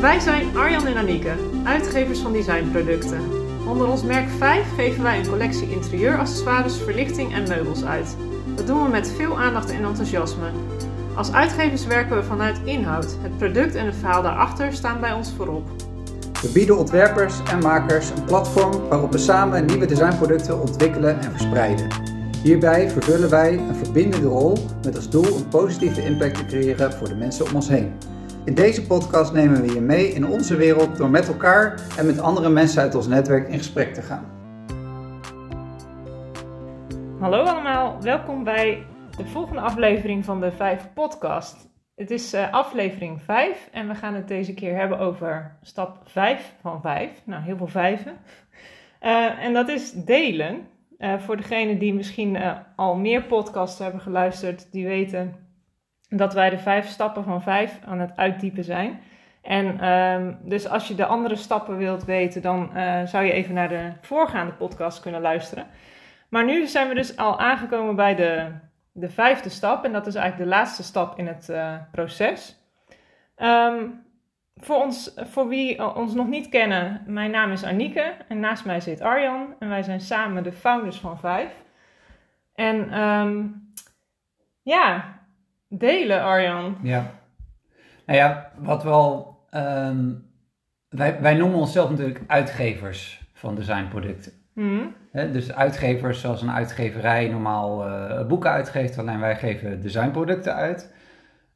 Wij zijn Arjan en Anieke, uitgevers van designproducten. Onder ons merk 5 geven wij een collectie interieuraccessoires, verlichting en meubels uit. Dat doen we met veel aandacht en enthousiasme. Als uitgevers werken we vanuit inhoud. Het product en het verhaal daarachter staan bij ons voorop. We bieden ontwerpers en makers een platform waarop we samen nieuwe designproducten ontwikkelen en verspreiden. Hierbij vervullen wij een verbindende rol met als doel een positieve impact te creëren voor de mensen om ons heen. In deze podcast nemen we je mee in onze wereld door met elkaar en met andere mensen uit ons netwerk in gesprek te gaan. Hallo allemaal, welkom bij de volgende aflevering van de 5 podcast. Het is uh, aflevering 5 en we gaan het deze keer hebben over stap 5 van 5. Nou, heel veel vijven. Uh, en dat is delen. Uh, voor degenen die misschien al meer podcasts hebben geluisterd, die weten dat wij de vijf stappen van 5 aan het uitdiepen zijn. En um, dus als je de andere stappen wilt weten, dan zou je even naar de voorgaande podcast kunnen luisteren. Maar nu zijn we dus al aangekomen bij de de vijfde stap, en dat is eigenlijk de laatste stap in het uh, proces. Um, voor, ons, voor wie ons nog niet kennen, mijn naam is Anieke en naast mij zit Arjan en wij zijn samen de founders van Vijf. En um, ja, delen Arjan. Ja, nou ja, wat we al, um, wij, wij noemen onszelf natuurlijk uitgevers van designproducten. Hmm. dus uitgevers zoals een uitgeverij normaal uh, boeken uitgeeft, alleen wij geven designproducten uit.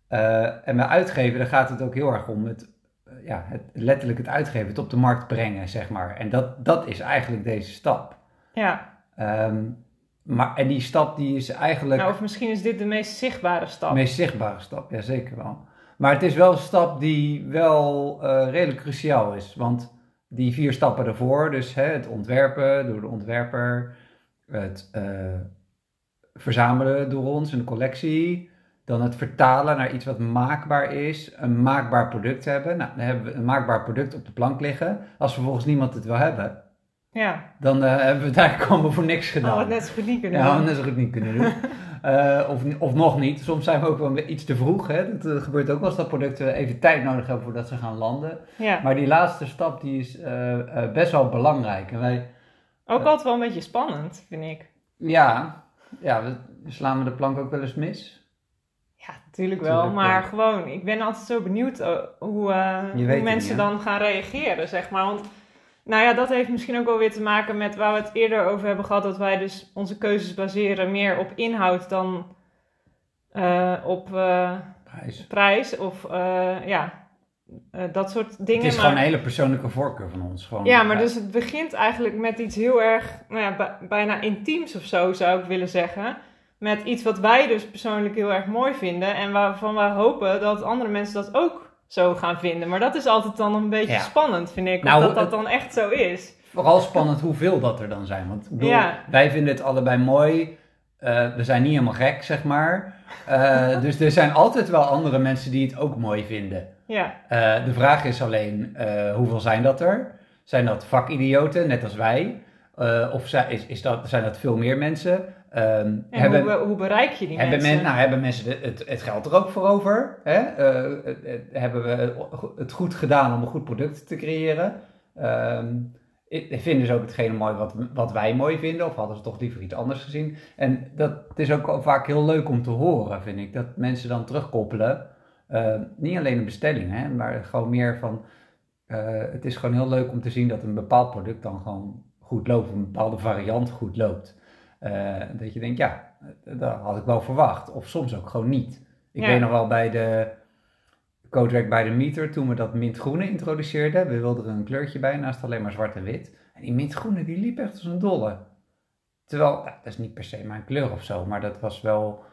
Uh, en bij uitgeven, daar gaat het ook heel erg om het, uh, ja, het, letterlijk het uitgeven, het op de markt brengen, zeg maar. En dat, dat is eigenlijk deze stap. Ja. Um, maar, en die stap die is eigenlijk... Nou, of misschien is dit de meest zichtbare stap. De meest zichtbare stap, ja zeker wel. Maar het is wel een stap die wel redelijk cruciaal is, want die vier stappen ervoor, dus hè, het ontwerpen door de ontwerper, het uh, verzamelen door ons, een collectie, dan het vertalen naar iets wat maakbaar is, een maakbaar product hebben. Nou, dan hebben we een maakbaar product op de plank liggen. Als vervolgens niemand het wil hebben, ja. dan uh, hebben we daar komen voor niks gedaan. Oh, net zo goed niet kunnen ja, doen. Ja, net zo goed niet kunnen doen. Uh, of, of nog niet. Soms zijn we ook wel iets te vroeg. Hè? Dat uh, gebeurt ook wel eens dat producten even tijd nodig hebben voordat ze gaan landen. Ja. Maar die laatste stap die is best wel belangrijk. En wij, ook altijd wel een beetje spannend, vind ik. Ja, ja we slaan we de plank ook wel eens mis. Ja, natuurlijk wel. Tuurlijk, maar gewoon, ik ben altijd zo benieuwd hoe, hoe mensen dan gaan reageren, zeg maar. Want nou ja, dat heeft misschien ook wel weer te maken met waar we het eerder over hebben gehad. Dat wij dus onze keuzes baseren meer op inhoud dan uh, op uh, prijs. prijs. Of uh, ja, dat soort dingen. Het is gewoon een hele persoonlijke voorkeur van ons. Gewoon, ja, maar dus het begint eigenlijk met iets heel erg, nou ja, bijna intiems of zo zou ik willen zeggen. Met iets wat wij dus persoonlijk heel erg mooi vinden. En waarvan wij hopen dat andere mensen dat ook zo gaan vinden. Maar dat is altijd dan een beetje Ja. spannend, vind ik. Nou, of dat dat dan echt zo is. Vooral spannend hoeveel dat er dan zijn. Want bedoel, Ja. wij vinden het allebei mooi. Eh, we zijn niet helemaal gek, zeg maar. Eh, dus er zijn altijd wel andere mensen die het ook mooi vinden. Ja, Eh, de vraag is alleen, hoeveel zijn dat er? Zijn dat vakidioten, net als wij? Of zijn, is, is dat, zijn dat veel meer mensen? En hebben, hoe, hoe bereik je die hebben, mensen? men, nou, hebben mensen de- het, het geld er ook voor over? Hè? Eh, hebben we het goed gedaan om een goed product te creëren? I- vinden ze ook hetgene mooi wat, wat wij mooi vinden? Of hadden ze toch liever iets anders gezien? En dat het is ook vaak heel leuk om te horen, vind ik. Dat mensen dan terugkoppelen. Eh, niet alleen een bestelling, hè, maar gewoon meer van... eh, het is gewoon heel leuk om te zien dat een bepaald product dan gewoon goed loopt. Een bepaalde variant goed loopt. Eh, dat je denkt, ja, dat had ik wel verwacht. Of soms ook gewoon niet. Ik Ja. weet nog wel bij de Codetrack bij de meter, toen we dat mintgroene introduceerden. We wilden er een kleurtje bij, naast alleen maar zwart en wit. En die mintgroene, die liep echt als een dolle. Terwijl, ja, dat is niet per se mijn kleur of zo, maar dat was wel...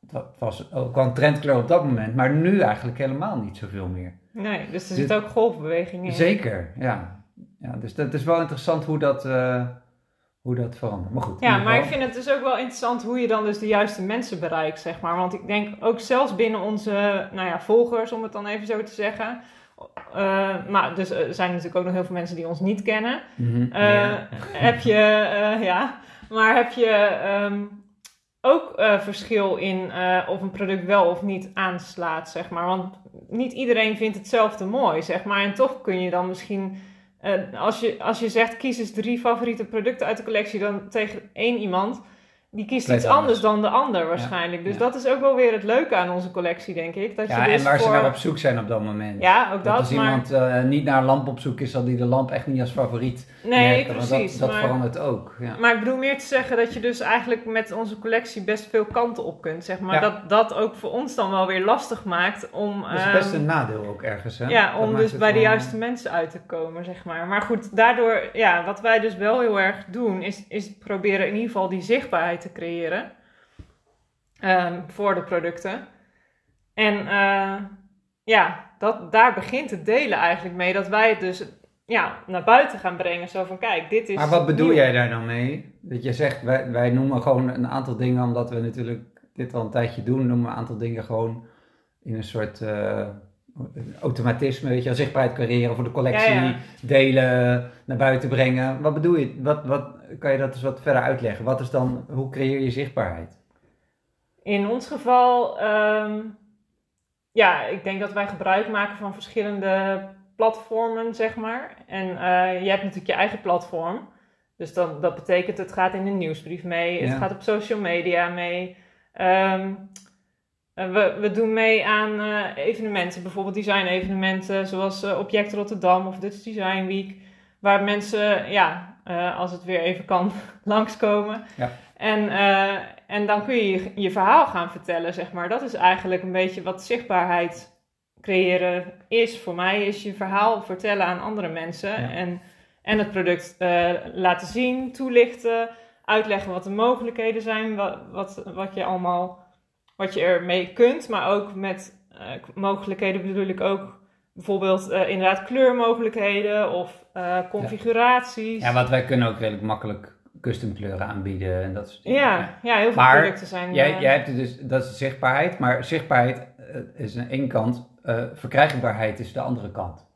Dat was ook wel een trendkleur op dat moment, maar nu eigenlijk helemaal niet zoveel meer. Nee, dus er zit ook golfbeweging in. Zeker, ja. ja. Dus dat is wel interessant hoe dat, eh, hoe dat verandert. Maar goed. Ja, maar ik vind het dus ook wel interessant hoe je dan dus de juiste mensen bereikt, zeg maar. Want ik denk ook zelfs binnen onze, nou ja, volgers, om het dan even zo te zeggen. eh, maar dus er zijn natuurlijk ook nog heel veel mensen die ons niet kennen. Mhm, Eh, ja. Heb je, eh, ja, maar heb je ehm, ook eh, verschil in eh, of een product wel of niet aanslaat, zeg maar? Want niet iedereen vindt hetzelfde mooi, zeg maar. En toch kun je dan misschien, als, je, als je zegt kies eens drie favoriete producten uit de collectie, dan tegen één iemand die kiest iets anders dan de ander waarschijnlijk. Dus ja. dat is ook wel weer het leuke aan onze collectie, denk ik. Dat Ja, je dus en waar voor... ze naar op zoek zijn op dat moment. Ja, ook dat, dat, als maar... iemand eh, niet naar een lamp op zoek is, zal die de lamp echt niet als favoriet Nee, merken. precies. Dat, dat maar... verandert ook. Ja. Maar ik bedoel meer te zeggen dat je dus eigenlijk met onze collectie best veel kanten op kunt, zeg maar. Dat dat ook voor ons dan wel weer lastig maakt om... Dat is best ehm, een nadeel ook ergens. Hè? Ja, om dus bij de juiste mensen uit te komen, zeg maar. Maar goed, daardoor, ja, wat wij dus wel heel erg doen, is, is proberen in ieder geval die zichtbaarheid te creëren ehm, voor de producten. En eh, ja, dat, daar begint het delen eigenlijk mee, dat wij het dus ja, naar buiten gaan brengen. Zo van, kijk, dit is Maar wat bedoel nieuw. jij daar dan mee? Dat je zegt, wij, wij noemen gewoon een aantal dingen, omdat we natuurlijk dit al een tijdje doen, noemen we een aantal dingen gewoon in een soort eh, automatisme, weet je, zichtbaarheid creëren voor de collectie, Ja, ja. delen, naar buiten brengen. Wat bedoel je? Wat, wat, kan je dat eens wat verder uitleggen? Wat is dan, hoe creëer je zichtbaarheid? In ons geval, ehm, ja, ik denk dat wij gebruik maken van verschillende platformen, zeg maar. En eh, je hebt natuurlijk je eigen platform. Dus dan, dat betekent, het gaat in de nieuwsbrief mee, het gaat op social media mee. Ehm, eh, we, we doen mee aan eh, evenementen, bijvoorbeeld design-evenementen, zoals eh, Object Rotterdam of Dutch Design Week, waar mensen, ja, eh, als het weer even kan, langskomen. Ja. En, en dan kun je, je je verhaal gaan vertellen, zeg maar. Dat is eigenlijk een beetje wat zichtbaarheid creëren is. Voor mij is je verhaal vertellen aan andere mensen. Ja. En, en het product laten zien, toelichten, uitleggen wat de mogelijkheden zijn, wat, wat, wat je allemaal, wat je ermee kunt. Maar ook met eh, mogelijkheden bedoel ik ook bijvoorbeeld eh, inderdaad kleurmogelijkheden of eh, configuraties. Ja, want wij kunnen ook redelijk makkelijk custom kleuren aanbieden en dat soort dingen. ja, ja, heel veel Maar producten zijn... Jij, jij hebt het dus, dat is zichtbaarheid, maar zichtbaarheid is aan één kant, verkrijgbaarheid is de andere kant.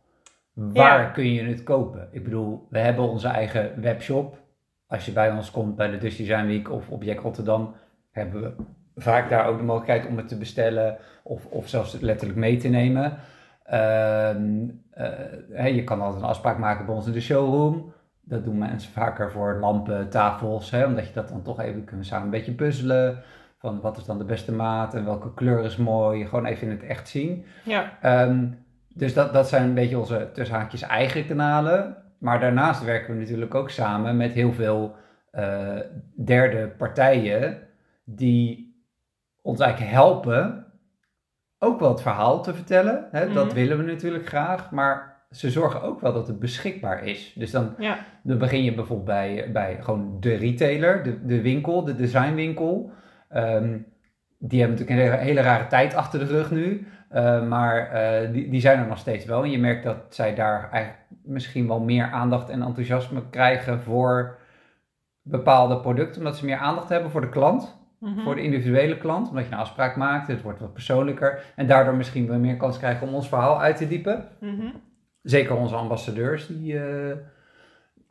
Waar Ja. kun je het kopen? Ik bedoel, we hebben onze eigen webshop. Als je bij ons komt bij de Dutch Design Week of Object Rotterdam, hebben we vaak daar ook de mogelijkheid om het te bestellen of, of zelfs letterlijk mee te nemen. Ehm, eh, je kan altijd een afspraak maken bij ons in de showroom. Dat doen mensen vaker voor lampen, tafels, hè, omdat je dat dan toch even kunnen samen een beetje puzzelen. Van wat is dan de beste maat en welke kleur is mooi. Gewoon even in het echt zien. ja, Ehm, dus dat, dat zijn een beetje onze tussen haakjes eigen kanalen. Maar daarnaast werken we natuurlijk ook samen met heel veel eh, derde partijen die ons eigenlijk helpen ook wel het verhaal te vertellen. Hè? Dat Mhm. willen we natuurlijk graag, maar ze zorgen ook wel dat het beschikbaar is. Dus dan, ja, dan begin je bijvoorbeeld bij, bij gewoon de retailer, de, de winkel, de designwinkel. Ehm, die hebben natuurlijk een hele, hele rare tijd achter de rug nu. Eh, maar eh, die, die zijn er nog steeds wel. En je merkt dat zij daar eigenlijk misschien wel meer aandacht en enthousiasme krijgen voor bepaalde producten. Omdat ze meer aandacht hebben voor de klant, mhm. voor de individuele klant. Omdat je een afspraak maakt, het wordt wat persoonlijker. En daardoor misschien wel meer kans krijgen om ons verhaal uit te diepen. Mhm. Zeker onze ambassadeurs, die, eh,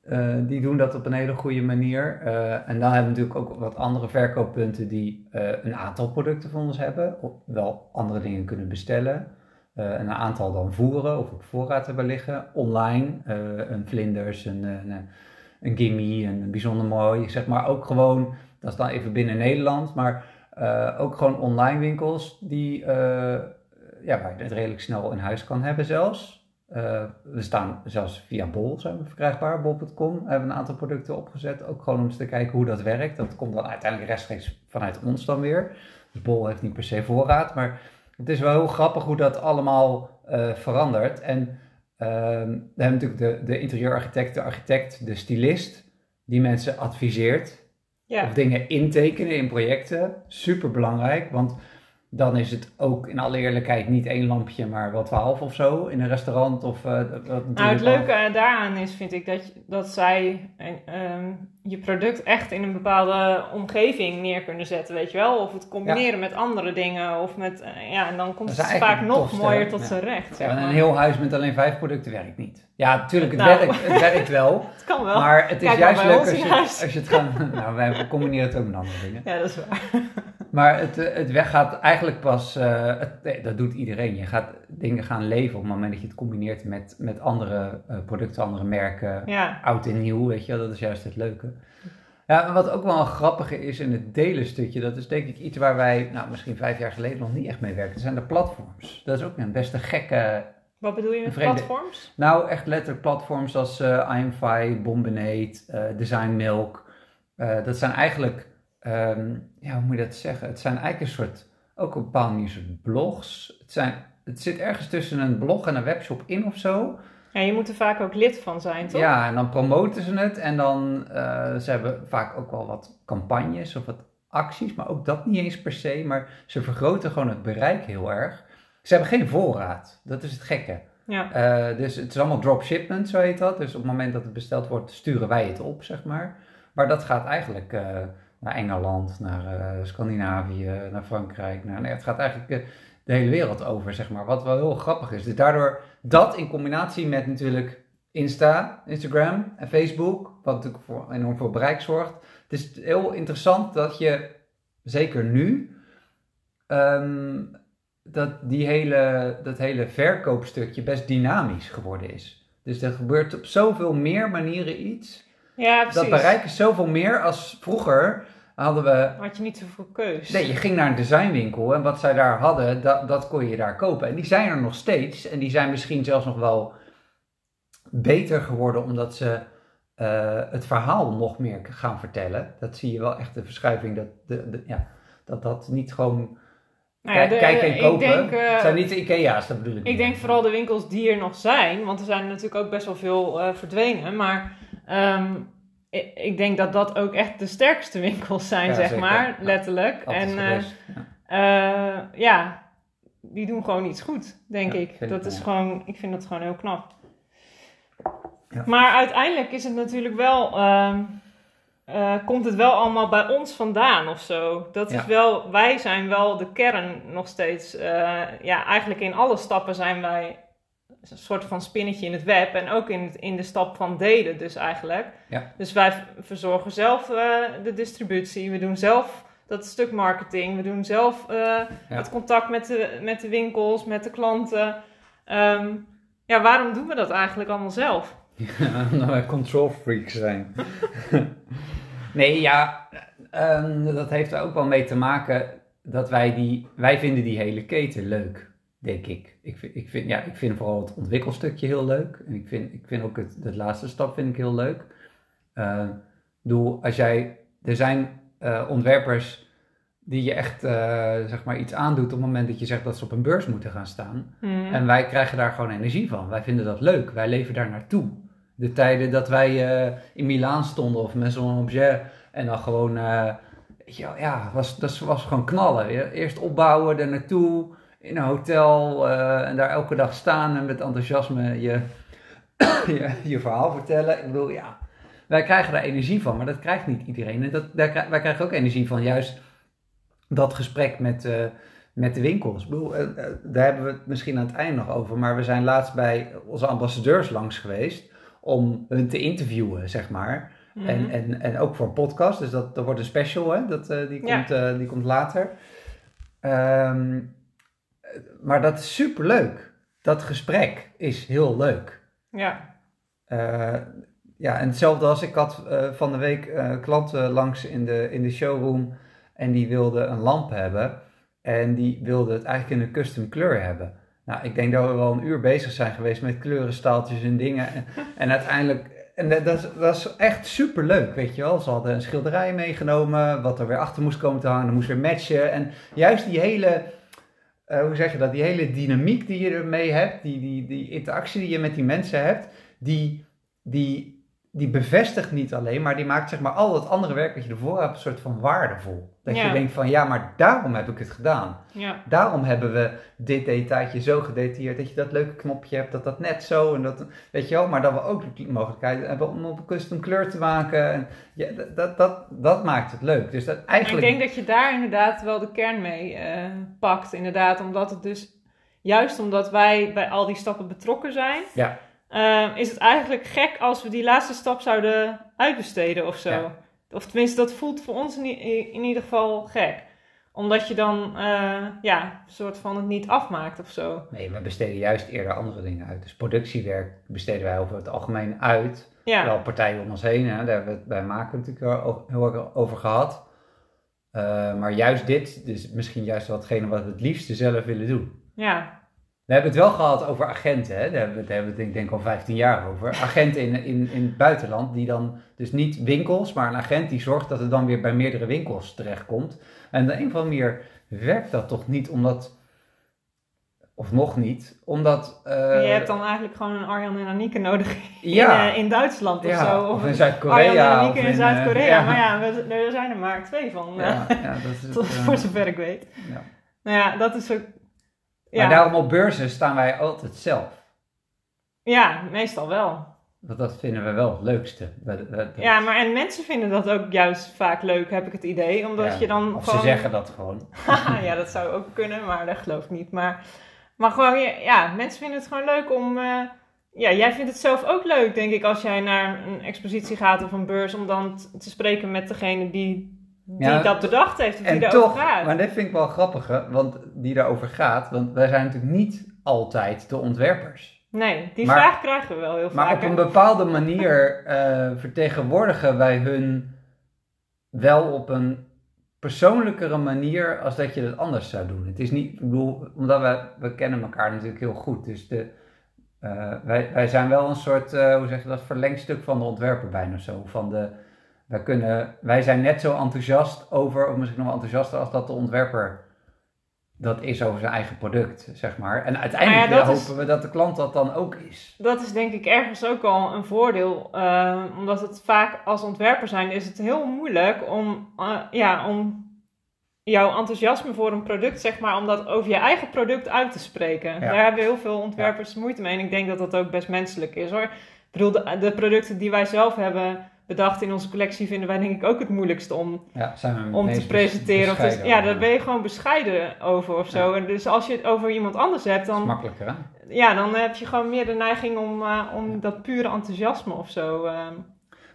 eh, die doen dat op een hele goede manier. Eh, en dan hebben we natuurlijk ook wat andere verkooppunten die een aantal producten van ons hebben. Of wel andere dingen kunnen bestellen. En een aantal dan voeren of op voorraad hebben liggen. Online, een vlinders, een, een, een gimme, een bijzonder mooi. Zeg maar ook gewoon, dat is dan even binnen Nederland. Maar eh, ook gewoon online winkels die, eh, ja, waar je het redelijk snel in huis kan hebben zelfs. Eh, we staan zelfs via Bol zijn we verkrijgbaar, bol.com. Hebben een aantal producten opgezet, ook gewoon om eens te kijken hoe dat werkt. Dat komt dan uiteindelijk rechtstreeks vanuit ons dan weer. Dus Bol heeft niet per se voorraad, maar het is wel heel grappig hoe dat allemaal verandert. En ehm, we hebben natuurlijk de, de interieurarchitect, de architect, de stylist, die mensen adviseert of dingen intekenen in projecten. Super belangrijk, want dan is het ook in alle eerlijkheid niet één lampje, maar wel twaalf of zo in een restaurant. Of, eh, Nou, het leuke eh, daaraan is, vind ik, dat, je- dat zij eh, ehm, je product echt in een bepaalde omgeving neer kunnen zetten, weet je wel? Of het combineren met andere dingen, of met, ja, en dan komt het vaak nog tofste, mooier tot Ja. zijn recht, zeg maar. een heel huis met alleen vijf producten werkt niet. Ja, natuurlijk, het, Nou. werkt, het werkt wel. Het kan wel. Maar het is Kijk juist leuk als je, als je het gaat... Nou, wij combineren het ook met andere dingen. Ja, dat is waar. Maar het, eh, het weggaat eigenlijk pas, eh, het- dat doet iedereen. Je gaat dingen gaan leven op het moment dat je het combineert met, met andere eh, producten, andere merken, Ja, oud en nieuw, weet je wel. Dat is juist het leuke. Ja, wat ook wel een grappige is in het delen stukje, dat is denk ik iets waar wij, nou misschien vijf jaar geleden nog niet echt mee werken. Dat zijn de platforms. Dat is ook een best een gekke, wat bedoel je met Vreemde- platforms? nou echt letterlijk platforms als eh IMFi, Bombinate, Design Milk. Dat zijn eigenlijk, ehm, ja hoe moet je dat zeggen? Het zijn eigenlijk een soort, ook op een bepaalde manier soort blogs. Het, zijn, het zit ergens tussen een blog en een webshop in of zo. Ja, je moet er vaak ook lid van zijn, toch? Ja, en dan promoten ze het en dan, eh, ze hebben vaak ook wel wat campagnes of wat acties, maar ook dat niet eens per se. Maar ze vergroten gewoon het bereik heel erg. Ze hebben geen voorraad, dat is het gekke. Ja. Eh, dus het is allemaal dropshipment, zo heet dat. Dus op het moment dat het besteld wordt, sturen wij het op, zeg maar. Maar dat gaat eigenlijk eh, naar Engeland, naar eh, Scandinavië, naar Frankrijk. Naar, nee, het gaat eigenlijk eh, de hele wereld over, zeg maar. Wat wel heel grappig is. Dus daardoor dat in combinatie met natuurlijk Insta, Instagram en Facebook, wat natuurlijk voor enorm veel bereik zorgt. Het is heel interessant dat je, zeker nu, ehm, dat die hele, dat hele verkoopstukje best dynamisch geworden is. Dus er gebeurt op zoveel meer manieren iets. Ja, precies. Dat bereik is zoveel meer als vroeger hadden we... Had je niet zoveel keus. Nee, je ging naar een designwinkel en wat zij daar hadden, dat, dat kon je daar kopen. En die zijn er nog steeds. En die zijn misschien zelfs nog wel beter geworden omdat ze eh, het verhaal nog meer gaan vertellen. Dat zie je wel echt de verschuiving. Dat de, de, ja, dat, dat niet gewoon Nou ja, de- kijken en kopen. denk, eh, het zijn niet de Ikea's, dat bedoel ik. Ik niet. denk vooral de winkels die er nog zijn, want er zijn natuurlijk ook best wel veel eh, verdwenen. Maar ehm, ik, ik denk dat dat ook echt de sterkste winkels zijn, Ja, zeg zeker. maar, letterlijk. En eh. Ja. eh, ja, die doen gewoon iets goed, denk ik. Dat ik is gewoon, ik vind dat gewoon heel knap. Ja. Maar uiteindelijk is het natuurlijk wel, ehm, eh, komt het wel allemaal bij ons vandaan of zo. Dat is wel, wij zijn wel de kern nog steeds. ja, eigenlijk in alle stappen zijn wij een soort van spinnetje in het web. En ook in, het, in de stap van delen dus eigenlijk. Ja. Dus wij verzorgen zelf eh, de distributie. We doen zelf dat stuk marketing. We doen zelf eh, het contact met de, met de winkels, met de klanten. Ehm, ja, waarom doen we dat eigenlijk allemaal zelf? Ja, omdat wij control freaks zijn. nee, ja, ehm, dat heeft er ook wel mee te maken dat wij die, wij vinden die hele keten leuk, denk ik. Ik vind, ik vind, ja, ik vind vooral het ontwikkelstukje heel leuk. En ik vind, ik vind ook het, de laatste stap vind ik heel leuk. Bedoel, als jij, er zijn eh, ontwerpers die je echt, eh, zeg maar, iets aandoet op het moment dat je zegt dat ze op een beurs moeten gaan staan. Hmm. En wij krijgen daar gewoon energie van. Wij vinden dat leuk. Wij leven daar naartoe. De tijden dat wij in Milaan stonden of Maison Objet en dan gewoon, weet je wel, ja, was, dat was gewoon knallen. Eerst opbouwen, daar naartoe, in een hotel eh, en daar elke dag staan en met enthousiasme je, je, je verhaal vertellen. Ik bedoel, ja, wij krijgen daar energie van, maar dat krijgt niet iedereen. En dat, daar, wij krijgen ook energie van juist dat gesprek met, eh, met de winkels. Ik bedoel, eh, daar hebben we het misschien aan het eind nog over, maar we zijn laatst bij onze ambassadeurs langs geweest om hun te interviewen, zeg maar. Mhm. En, en, en ook voor een podcast, dus dat, dat wordt een special, hè? Dat, die, komt, die komt later. Eh, maar dat is superleuk. Dat gesprek is heel leuk. Ja. Eh, ja, en hetzelfde als ik had eh, van de week eh, klanten langs in de, in de showroom en die wilden een lamp hebben en die wilden het eigenlijk in een custom kleur hebben. Nou, ik denk dat we wel een uur bezig zijn geweest met kleurenstaaltjes en dingen en, en uiteindelijk, en dat, dat was echt super leuk, weet je wel. Ze hadden een schilderij meegenomen, wat er weer achter moest komen te hangen, dat moest weer matchen en juist die hele... eh, hoe zeg je dat? Die hele dynamiek die je ermee hebt, die, die, die interactie die je met die mensen hebt, die, die, die bevestigt niet alleen, maar die maakt zeg maar al het andere werk wat je ervoor hebt een soort van waardevol. Dat Ja. je denkt van ja, maar daarom heb ik het gedaan. Ja. Daarom hebben we dit detailtje zo gedetailleerd, dat je dat leuke knopje hebt, dat dat net zo en dat, weet je wel, maar dat we ook de mogelijkheid hebben om op een custom kleur te maken. En ja, dat, dat, dat, dat maakt het leuk. Dus dat Maar eigenlijk... Ik denk dat je daar inderdaad wel de kern mee eh, pakt. Inderdaad, omdat het dus, juist omdat wij bij al die stappen betrokken zijn, Ja. Eh, is het eigenlijk gek als we die laatste stap zouden uitbesteden of zo. Ja. Of tenminste, dat voelt voor ons in, in ieder geval gek. omdat je dan eh, ja, een soort van het niet afmaakt of zo. Nee, we besteden juist eerder andere dingen uit. Dus productiewerk besteden wij over het algemeen uit. Ja, Wel partijen om ons heen, hè, daar hebben we het bij Maken natuurlijk heel erg over gehad. Eh, maar juist dit, dus misschien juist watgene wat we het liefste zelf willen doen. ja, We hebben het wel gehad over agenten, hè? daar hebben we het, hebben we het denk, denk ik al 15 jaar over. Agenten in, in, in het buitenland, die dan dus niet winkels, maar een agent die zorgt dat het dan weer bij meerdere winkels terechtkomt. En op de een of andere manier werkt dat toch niet, omdat, of nog niet, omdat... eh, je hebt dan eigenlijk gewoon een Arjan en Anieke nodig ja, in, eh, in Duitsland of ja, zo. of in Arjan en Zuid-Korea. Of in eh, Zuid-Korea. ja. Maar ja, we, er zijn er maar twee van. Ja, ja, dat is het, tot, voor zover ik weet. ja. Nou ja, dat is ook... Maar daarom op beurzen staan wij altijd zelf. ja meestal wel. Want dat vinden we wel het leukste. Ja, maar en mensen vinden dat ook juist vaak leuk, heb ik het idee. Omdat ja, je dan Of gewoon... ze zeggen dat gewoon. Ja, dat zou ook kunnen, maar dat geloof ik niet. Maar, maar gewoon, ja, mensen vinden het gewoon leuk om... eh, ja, jij vindt het zelf ook leuk, denk ik, als jij naar een expositie gaat of een beurs... om dan te spreken met degene die, die Ja, dat bedacht heeft of die daarover toch, gaat. maar dit vind ik wel grappig, hè, want die daarover gaat. Want wij zijn natuurlijk niet altijd de ontwerpers. Nee, die Maar- vraag krijgen we wel heel Maar vaak. op hè? een bepaalde manier eh, vertegenwoordigen wij hun wel op een persoonlijkere manier als dat je het anders zou doen. Het is niet, ik bedoel, omdat wij, we kennen elkaar natuurlijk heel goed. Dus de, eh, wij, wij zijn wel een soort, eh, hoe zeg je dat, verlengstuk van de ontwerper bijna zo. Van de, wij, kunnen, wij zijn net zo enthousiast over, of misschien nog wel enthousiaster als dat de ontwerper dat is over zijn eigen product, zeg maar. En uiteindelijk ja, hopen is- we dat de klant dat dan ook is. Dat is denk ik ergens ook al een voordeel. eh, omdat het vaak als ontwerper zijn is het heel moeilijk om, eh, ja, om jouw enthousiasme voor een product, zeg maar, om dat over je eigen product uit te spreken. Daar hebben heel veel ontwerpers moeite mee. En ik denk dat dat ook best menselijk is hoor. Ik bedoel, de, de producten die wij zelf hebben bedacht in onze collectie vinden wij denk ik ook het moeilijkste om, Ja, zijn we om te presenteren. Of dus, ja, over. daar ben je gewoon bescheiden over of zo. En dus als je het over iemand anders hebt, is dan makkelijker, hè? ja, dan heb je gewoon meer de neiging om, eh, om dat pure enthousiasme of zo. ehm.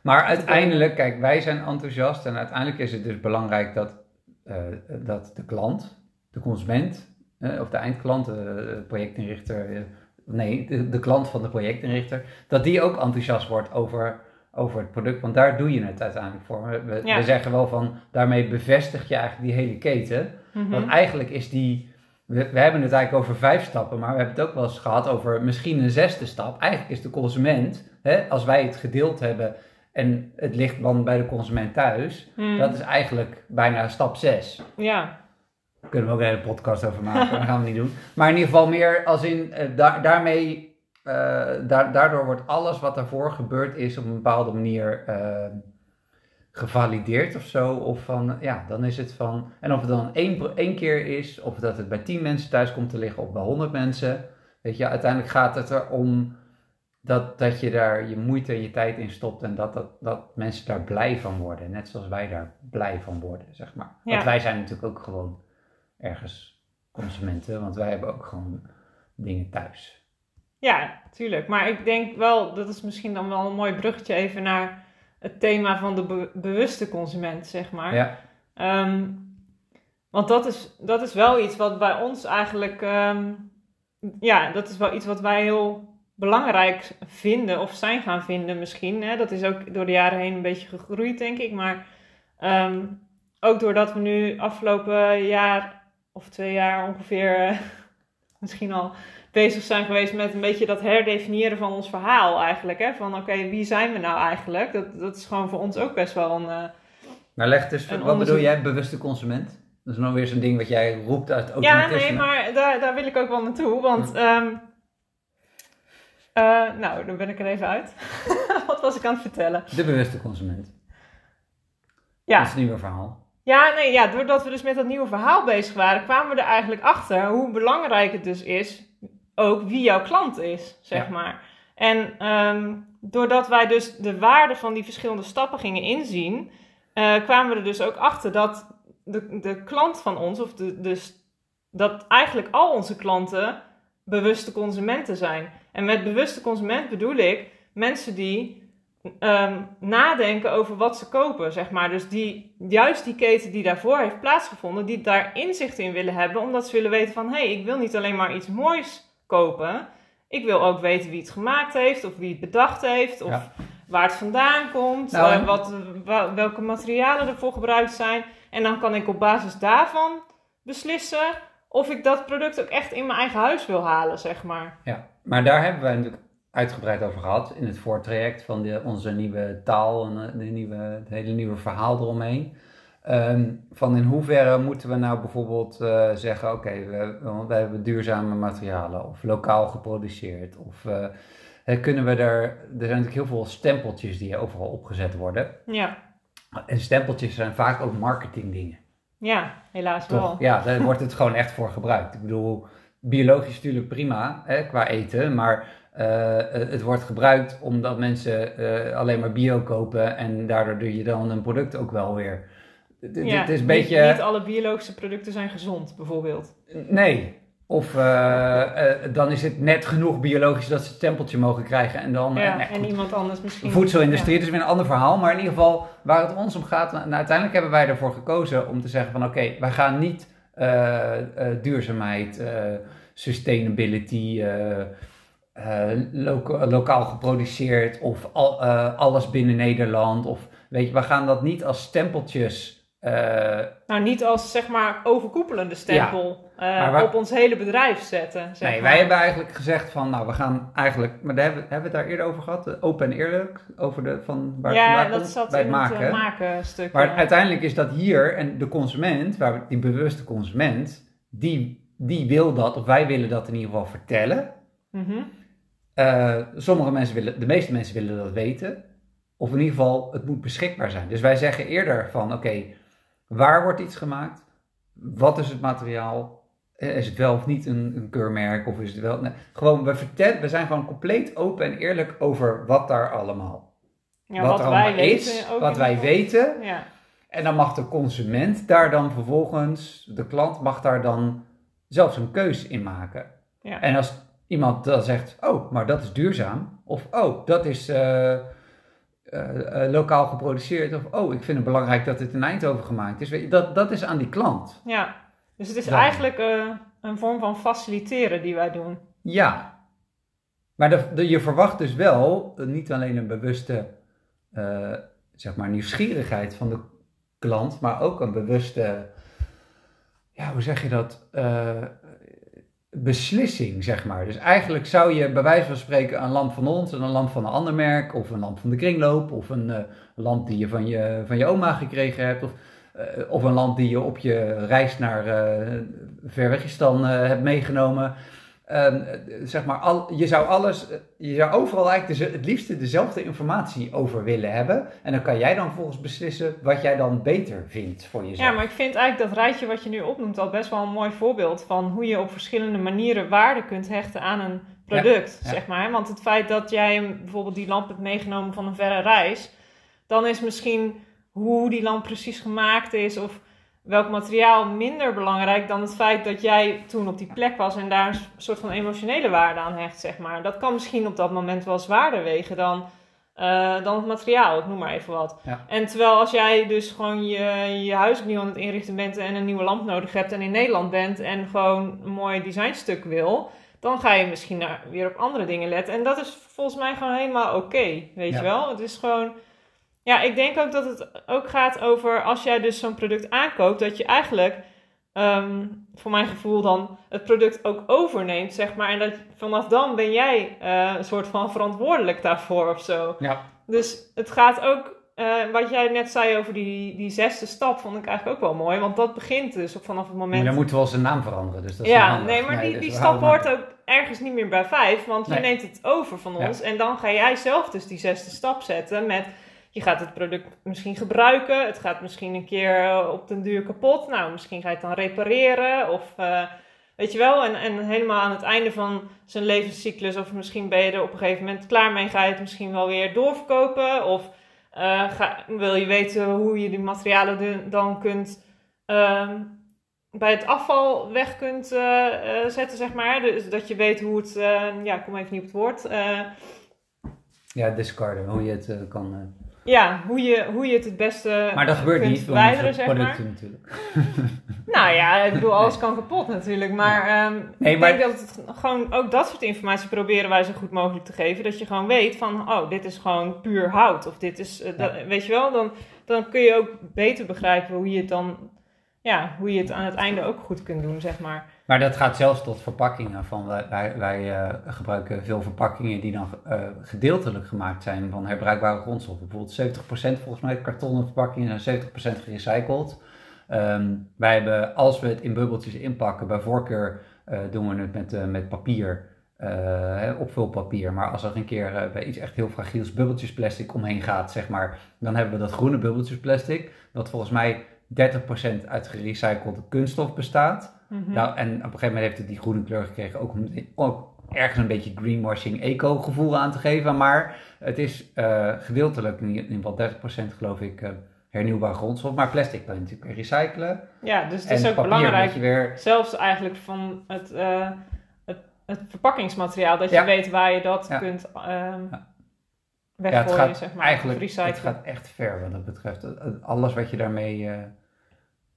Maar uiteindelijk, kijk, wij zijn enthousiast en uiteindelijk is het dus belangrijk dat, eh, dat de klant, de consument, eh, of de eindklant, de projectinrichter, eh, nee, de, de klant van de projectinrichter, dat die ook enthousiast wordt over, over het product, want daar doe je het uiteindelijk voor. We, we- Ja. we zeggen wel van, daarmee bevestig je eigenlijk die hele keten. mhm. Want eigenlijk is die. We, we hebben het eigenlijk over vijf stappen, maar we hebben het ook wel eens gehad over misschien een zesde stap. Eigenlijk is de consument, hè, als wij het gedeeld hebben en het ligt dan bij de consument thuis, Hmm. dat is eigenlijk bijna stap zes. Ja, kunnen we ook een hele podcast over maken, dat gaan we niet doen. Maar in ieder geval meer als in, eh, daar, daarmee, eh, daar, daardoor wordt alles wat daarvoor gebeurd is op een bepaalde manier eh, gevalideerd of zo. Of van, ja, dan is het van, en of het dan één, één keer is, of dat het bij tien mensen thuis komt te liggen of bij honderd mensen. Weet je, uiteindelijk gaat het erom dat, dat je daar je moeite en je tijd in stopt en dat, dat, dat mensen daar blij van worden. Net zoals wij daar blij van worden, zeg maar. Want wij zijn natuurlijk ook gewoon ergens consumenten, want wij hebben ook gewoon dingen thuis. Ja, tuurlijk. Maar ik denk wel, dat is misschien dan wel een mooi bruggetje even naar het thema van de be- bewuste consument, zeg maar. Ja, Ehm, want dat is, dat is wel iets wat bij ons eigenlijk, ehm, ja, dat is wel iets wat wij heel belangrijk vinden of zijn gaan vinden misschien. Hè? Dat is ook door de jaren heen een beetje gegroeid, denk ik. Maar ehm, ook doordat we nu afgelopen jaar of twee jaar ongeveer eh, misschien al bezig zijn geweest met een beetje dat herdefiniëren van ons verhaal eigenlijk. Hè? Van oké, wie zijn we nou eigenlijk? Dat, dat is gewoon voor ons ook best wel een... eh, maar leg dus, Een wat bedoel jij, bewuste consument? Dat is nog weer zo'n ding wat jij roept uit Ja, automatisme. nee, maar daar, daar wil ik ook wel naartoe. Want, ehm, eh, nou, dan ben ik er even uit. Wat was ik aan het vertellen? De bewuste consument. Ja, Dat is het nieuwe verhaal. Ja, nee, ja, doordat we dus met dat nieuwe verhaal bezig waren, kwamen we er eigenlijk achter hoe belangrijk het dus is, ook wie jouw klant is, zeg Ja. maar. En ehm, doordat wij dus de waarde van die verschillende stappen gingen inzien, eh, kwamen we er dus ook achter dat de, de klant van ons, of de, dus dat eigenlijk al onze klanten bewuste consumenten zijn. En met bewuste consument bedoel ik mensen die ehm, nadenken over wat ze kopen, zeg maar. Dus die, juist die keten die daarvoor heeft plaatsgevonden, die daar inzicht in willen hebben, omdat ze willen weten van, hé, hey, ik wil niet alleen maar iets moois kopen, ik wil ook weten wie het gemaakt heeft, of wie het bedacht heeft, of Ja. waar het vandaan komt, Nou, eh, en- wat, wa- welke materialen ervoor gebruikt zijn. En dan kan ik op basis daarvan beslissen of ik dat product ook echt in mijn eigen huis wil halen, zeg maar. Ja, maar daar hebben wij natuurlijk uitgebreid over gehad in het voortraject van de, onze nieuwe taal en eh, de nieuwe, het hele nieuwe verhaal eromheen. Ehm, van in hoeverre moeten we nou bijvoorbeeld eh, zeggen, oké, we, we hebben duurzame materialen of lokaal geproduceerd. Of eh, kunnen we er, er zijn natuurlijk heel veel stempeltjes die overal opgezet worden. Ja, En stempeltjes zijn vaak ook marketingdingen. ja helaas Toch? wel. Ja, daar wordt het gewoon echt voor gebruikt. Ik bedoel, biologisch natuurlijk prima hè, qua eten, maar het wordt gebruikt omdat mensen eh, alleen maar bio kopen en daardoor doe je dan een product ook wel weer. Het, Ja, is een niet- beetje. Niet, alle biologische producten zijn gezond, bijvoorbeeld. Nee. Of eh, eh, dan is het net genoeg biologisch dat ze het stempeltje mogen krijgen en dan. Ja, en iemand anders misschien. Voedselindustrie, dat is weer een ander verhaal. Maar in ieder geval, waar het ons om gaat, nou, uiteindelijk hebben wij ervoor gekozen om te zeggen van oké, wij gaan niet eh, eh, duurzaamheid, eh, sustainability, eh, loka- lokaal geproduceerd of al, eh, alles binnen Nederland. Of weet je, we gaan dat niet als stempeltjes. eh, Nou, niet als zeg maar overkoepelende stempel op ons hele bedrijf zetten. Zeg nee, maar. wij hebben eigenlijk gezegd van nou, we gaan eigenlijk, maar daar hebben, hebben we het daar eerder over gehad, eh, open en eerlijk, over de, van waar het ja, vandaan dat komt, zat bij in het maken. het maken stuk. Maar ja. uiteindelijk is dat hier en de consument, waar die bewuste consument, die, die wil dat, of wij willen dat in ieder geval vertellen. Mhm. Eh, sommige mensen willen, de meeste mensen willen dat weten. Of in ieder geval, het moet beschikbaar zijn. Dus wij zeggen eerder van, oké, waar wordt iets gemaakt? Wat is het materiaal? Eh, Is het wel of niet een, een keurmerk? Of is het wel... Nee, gewoon, we, vertellen, we zijn gewoon compleet open en eerlijk over wat daar allemaal, Ja, wat wat, er allemaal wij weten. is. ook Wat wij weten. Ja. En dan mag de consument daar dan vervolgens, de klant mag daar dan zelfs een keus in maken. Ja. En als iemand dan zegt, oh, maar dat is duurzaam, of oh, dat is eh, eh, eh, lokaal geproduceerd, of oh, ik vind het belangrijk dat het in Eindhoven gemaakt is, weet je, dat, dat is aan die klant. ja, dus het is Dan. eigenlijk een vorm van faciliteren die wij doen. Ja. Maar de, de- je verwacht dus wel niet alleen een bewuste zeg maar nieuwsgierigheid van de klant, maar ook een bewuste, ja, hoe zeg je dat? Beslissing, zeg maar. Dus eigenlijk zou je bij wijze van spreken een lamp van ons en een lamp van een ander merk, of een lamp van de kringloop, of een eh, lamp die je van je, van je oma gekregen hebt, of, eh, of een lamp die je op je reis naar eh Verwegistan hebt meegenomen. Ehm, eh, zeg maar, al, je zou alles, eh, je zou overal eigenlijk het liefste dezelfde informatie over willen hebben. En dan kan jij dan volgens beslissen wat jij dan beter vindt voor jezelf. Ja, maar ik vind eigenlijk dat rijtje wat je nu opnoemt al best wel een mooi voorbeeld van hoe je op verschillende manieren waarde kunt hechten aan een product, Ja, ja. zeg maar. Want het feit dat jij bijvoorbeeld die lamp hebt meegenomen van een verre reis, dan is misschien hoe die lamp precies gemaakt is of welk materiaal minder belangrijk dan het feit dat jij toen op die plek was en daar een soort van emotionele waarde aan hecht, zeg maar. Dat kan misschien op dat moment wel zwaarder wegen dan, eh, dan het materiaal, ik noem maar even wat. Ja. En terwijl als jij dus gewoon je, je huis opnieuw aan het inrichten bent en een nieuwe lamp nodig hebt en in Nederland bent en gewoon een mooi designstuk wil, dan ga je misschien naar, weer op andere dingen letten. En dat is volgens mij gewoon helemaal oké, weet Ja. je wel? Het is gewoon... Ja, ik denk ook dat het ook gaat over als jij dus zo'n product aankoopt, dat je eigenlijk, ehm, voor mijn gevoel dan, het product ook overneemt, zeg maar. En dat vanaf dan ben jij eh, een soort van verantwoordelijk daarvoor of zo. Ja. Dus het gaat ook, eh, wat jij net zei over die, die zesde stap, vond ik eigenlijk ook wel mooi. Want dat begint dus op vanaf het Maar moment... dan moeten we zijn naam veranderen. Dus dat is Ja, nee, maar die, dus die stap hoort ook ergens niet meer bij vijf, want je Nee. neemt het over van Ja. ons. En dan ga jij zelf dus die zesde stap zetten met, je gaat het product misschien gebruiken, het gaat misschien een keer eh, op den duur kapot. Nou, misschien ga je het dan repareren of... eh, Weet je wel, en, en helemaal aan het einde van zijn levenscyclus, of misschien ben je er op een gegeven moment klaar mee, ga je het misschien wel weer doorverkopen. Of eh, ga, wil je weten hoe je die materialen dan kunt ehm, bij het afval weg kunt zetten, zeg maar. Dus dat je weet hoe het, ja, ik kom even niet op het woord. Ja, discarden, hoe je het kan... Ja, hoe je, hoe je het het beste Maar dat gebeurt kunt niet verwijderen, zeg maar. producten natuurlijk. Nou ja, ik bedoel, alles kan kapot natuurlijk. Maar, ehm, Nee, ik maar- denk dat het gewoon ook dat soort informatie proberen wij zo goed mogelijk te geven. Dat je gewoon weet van, oh, dit is gewoon puur hout. Of dit is, eh, dat- weet je wel, dan, dan kun je ook beter begrijpen hoe je het dan, ja, hoe je het aan het einde ook goed kunt doen, zeg maar. Maar dat gaat zelfs tot verpakkingen. Van wij wij, eh, gebruiken veel verpakkingen die dan eh, gedeeltelijk gemaakt zijn van herbruikbare grondstoffen. Bijvoorbeeld 70% volgens mij kartonnen verpakkingen zijn 70% gerecycled. Ehm, wij hebben, als we het in bubbeltjes inpakken, bij voorkeur eh, doen we het met, met papier, hè, opvulpapier. Maar als er een keer bij iets echt heel fragiels bubbeltjesplastic omheen gaat, zeg maar, dan hebben we dat groene bubbeltjesplastic. Dat volgens mij 30% uit gerecyclede kunststof bestaat. Mhm. Nou, en op een gegeven moment heeft het die groene kleur gekregen, ook om ook ergens een beetje greenwashing, eco-gevoel aan te geven. Maar het is eh, gedeeltelijk, in ieder geval 30% geloof ik, eh, hernieuwbare grondstof. Maar plastic kan je natuurlijk weer recyclen. Ja, dus het en is ook belangrijk, weer... zelfs eigenlijk van het, eh, het, het verpakkingsmateriaal, dat je Ja. weet waar je dat Ja. kunt ehm Ja. Ja, weggooien, het gaat zeg maar, eigenlijk het gaat echt ver wat dat betreft. Alles wat je daarmee,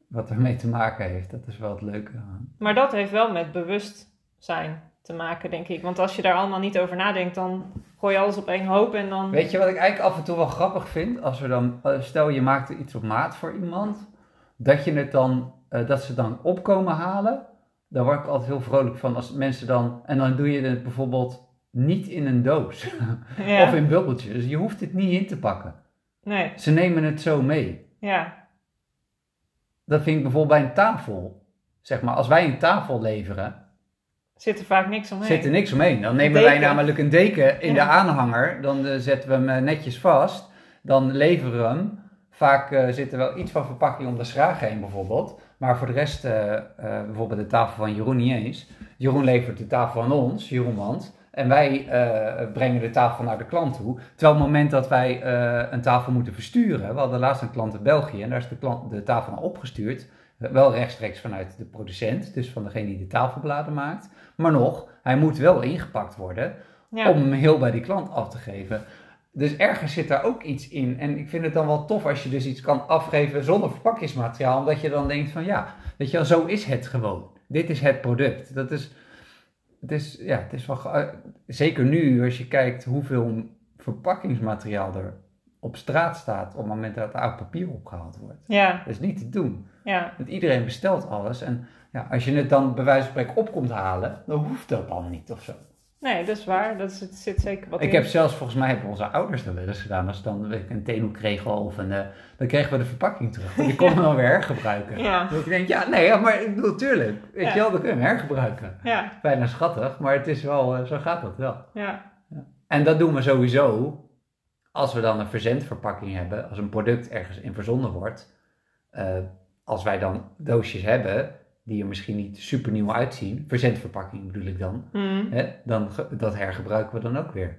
wat ermee te maken heeft, dat is wel het leuke. Maar dat heeft wel met bewustzijn te maken, denk ik. Want als je daar allemaal niet over nadenkt, dan gooi je alles op één hoop en dan... Weet je wat ik eigenlijk af en toe wel grappig vind? Als we dan, eh, stel je maakt iets op maat voor iemand, dat je het dan, eh, dat ze dan opkomen halen. Daar word ik altijd heel vrolijk van als mensen dan, en dan doe je het bijvoorbeeld niet in een doos ja. of in bubbeltjes. Je hoeft het niet in te pakken. Nee, Ze nemen het zo mee. ja. Dat vind ik bijvoorbeeld bij een tafel. Zeg maar, als wij een tafel leveren, Zit er vaak niks omheen. zit er niks omheen. Dan nemen deken. wij namelijk een deken in Ja. de aanhanger. Dan eh, zetten we hem eh, netjes vast. Dan leveren we hem. Vaak eh, zit er wel iets van verpakking om de schraag heen bijvoorbeeld. Maar voor de rest, eh, bijvoorbeeld de tafel van Jeroen niet eens. Jeroen levert de tafel aan ons, Jeroen Want. En wij eh, brengen de tafel naar de klant toe. Terwijl op het moment dat wij eh, een tafel moeten versturen. We hadden laatst een klant in België en daar is de, klant, de tafel naar opgestuurd. Wel rechtstreeks vanuit de producent, dus van degene die de tafelbladen maakt. Maar nog, hij moet wel ingepakt worden Ja. om hem heel bij die klant af te geven. Dus ergens zit daar ook iets in. En ik vind het dan wel tof als je dus iets kan afgeven zonder verpakkingsmateriaal. Omdat je dan denkt van ja, weet je wel, zo is het gewoon. Dit is het product. Dat is, het is, ja, het is wel, eh, zeker nu als je kijkt hoeveel verpakkingsmateriaal er op straat staat op het moment dat het oud papier opgehaald wordt. ja, Dat is niet te doen. ja. Want iedereen bestelt alles. En ja, als je het dan bij wijze van spreken op komt halen, dan hoeft dat dan niet of zo. Nee, dat is waar. Dat zit, zit zeker wat Ik in. heb zelfs, volgens mij hebben onze ouders dat wel eens gedaan. Als dan ik, een theehoek kregen of een, eh, dan kregen we de verpakking terug. Die konden we dan weer hergebruiken. Ja, Dat je denkt, ja, nee, ja, maar ik bedoel, tuurlijk. Weet Ja. je wel, dan kun je hem hergebruiken. ja, Bijna schattig, maar het is wel, eh, zo gaat dat wel. ja. En dat doen we sowieso als we dan een verzendverpakking hebben, als een product ergens in verzonden wordt. eh, als wij dan doosjes hebben die er misschien niet super nieuw uitzien, verzendverpakking bedoel ik dan, Mm. hè, dan dat hergebruiken we dan ook weer.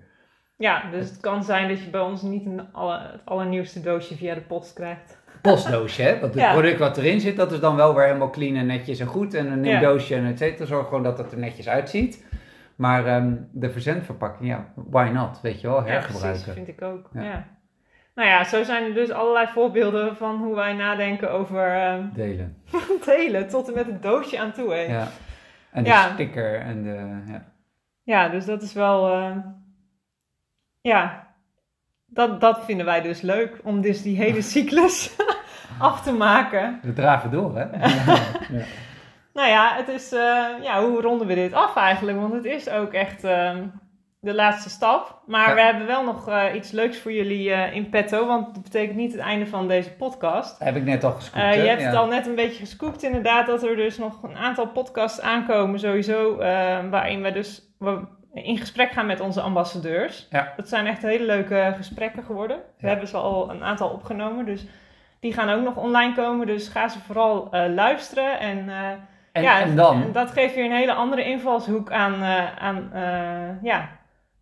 Ja, dus het kan zijn dat je bij ons niet een alle, het allernieuwste doosje via de post krijgt. Postdoosje, hè? Want het Ja. product wat erin zit, dat is dan wel weer helemaal clean en netjes en goed. En een nieuw Ja. doosje en et cetera. Zorg gewoon dat het er netjes uitziet. Maar ehm, de verzendverpakking, ja, why not? Weet je wel, Ja, hergebruiken. precies, vind ik ook. Ja. Ja. Nou ja, zo zijn er dus allerlei voorbeelden van hoe wij nadenken over ehm Delen. delen, tot en met het doosje aan toe. hè. Ja. En de Ja. sticker en de... Ja. Ja, dus dat is wel. eh, ja, dat, dat vinden wij dus leuk. Om dus die hele cyclus af te maken. We draven door, hè? ja. Ja. Nou ja, het is. eh, ja, hoe ronden we dit af eigenlijk? Want het is ook echt ehm, de laatste stap. Maar Ja. we hebben wel nog eh, iets leuks voor jullie eh, in petto. Want dat betekent niet het einde van deze podcast. Heb ik net al gescoopt, Eh, je hebt Ja. het al net een beetje gescoopt, inderdaad, dat er dus nog een aantal podcasts aankomen, sowieso, waarin we dus we in gesprek gaan met onze ambassadeurs. Ja. Dat zijn echt hele leuke gesprekken geworden. We hebben ze al een aantal opgenomen, dus die gaan ook nog online komen. Dus ga ze vooral luisteren en, En, ja, en dan? en dat geeft weer een hele andere invalshoek aan, aan ja,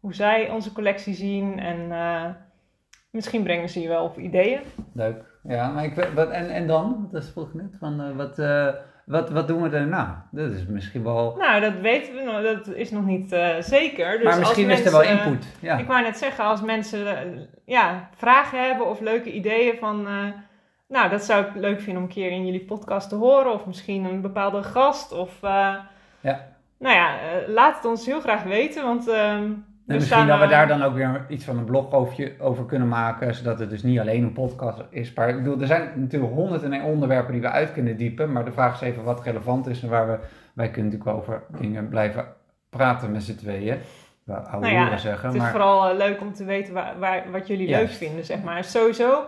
hoe zij onze collectie zien en eh, misschien brengen ze je wel op ideeën. Leuk. Ja, maar ik. Wat, en, en dan? Dat vroeg net. Van, eh, wat, eh, wat, wat doen we daarna? Dat is misschien wel... Nou, dat weten we nog, dat is nog niet zeker. Dus maar misschien als is er wel input. Ja. Ik wou net zeggen, als mensen ja, vragen hebben of leuke ideeën van... Nou, dat zou ik leuk vinden om een keer in jullie podcast te horen. Of misschien een bepaalde gast. Of, ja. Nou ja, laat het ons heel graag weten, want... En misschien dat we daar dan ook weer iets van een blog over, kunnen maken, zodat het dus niet alleen een podcast is. Maar ik bedoel, er zijn natuurlijk honderden en onderwerpen die we uit kunnen diepen, maar de vraag is even wat relevant is en waar we, wij kunnen natuurlijk over dingen blijven praten met z'n tweeën. Oude nou ja, zeggen, het is maar... vooral uh, leuk om te weten waar, waar, wat jullie leuk vinden, zeg maar. Sowieso,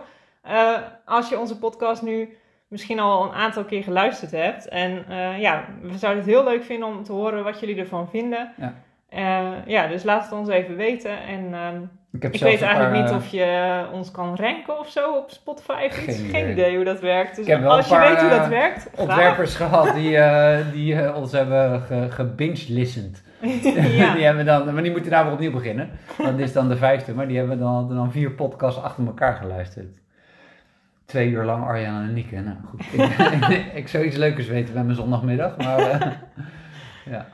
uh, als je onze podcast nu misschien al een aantal keer geluisterd hebt. En uh, ja, we zouden het heel leuk vinden om te horen wat jullie ervan vinden. Ja. Uh, ja, dus laat het ons even weten. En uh, ik, weet eigenlijk paar, niet uh, of je ons kan ranken of zo op Spotify. Of iets. Geen Geen, idee. idee hoe dat werkt. Dus Ik heb wel als een je weet hoe dat werkt, graag. ontwerpers gehad die, uh, die uh, ons hebben ge, gebinge-listened. ja. die hebben dan, maar die moeten daar weer opnieuw beginnen. Dat is dan de vijfde, maar die hebben dan, dan vier podcasts achter elkaar geluisterd. Twee uur lang Arjan en Nieke. Nou goed, ik, ik zou iets leukers weten bij mijn zondagmiddag, maar ja.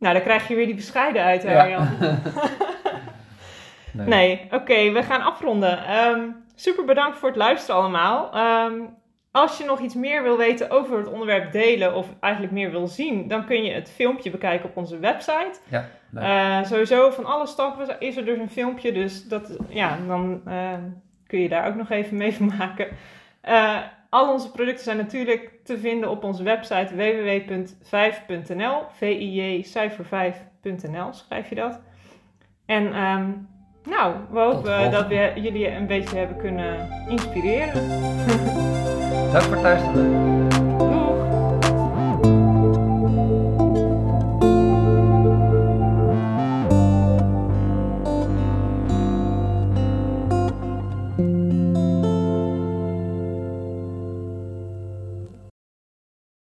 Nou, dan krijg je weer die bescheidenheid, hè, Ja. Nee. Nee, oké, we gaan afronden. Um, super bedankt voor het luisteren allemaal. Um, als je nog iets meer wil weten over het onderwerp delen of eigenlijk meer wil zien, dan kun je het filmpje bekijken op onze website. Ja. Uh, sowieso van alle stappen is er dus een filmpje, dus dat, ja, dan uh, kun je daar ook nog even mee vermaken. Uh, al onze producten zijn natuurlijk te vinden op onze website www.5.nl. V-I-J cijfer 5.nl schrijf je dat. En um, nou, we hopen dat we jullie een beetje hebben kunnen inspireren. Dank voor het luisteren.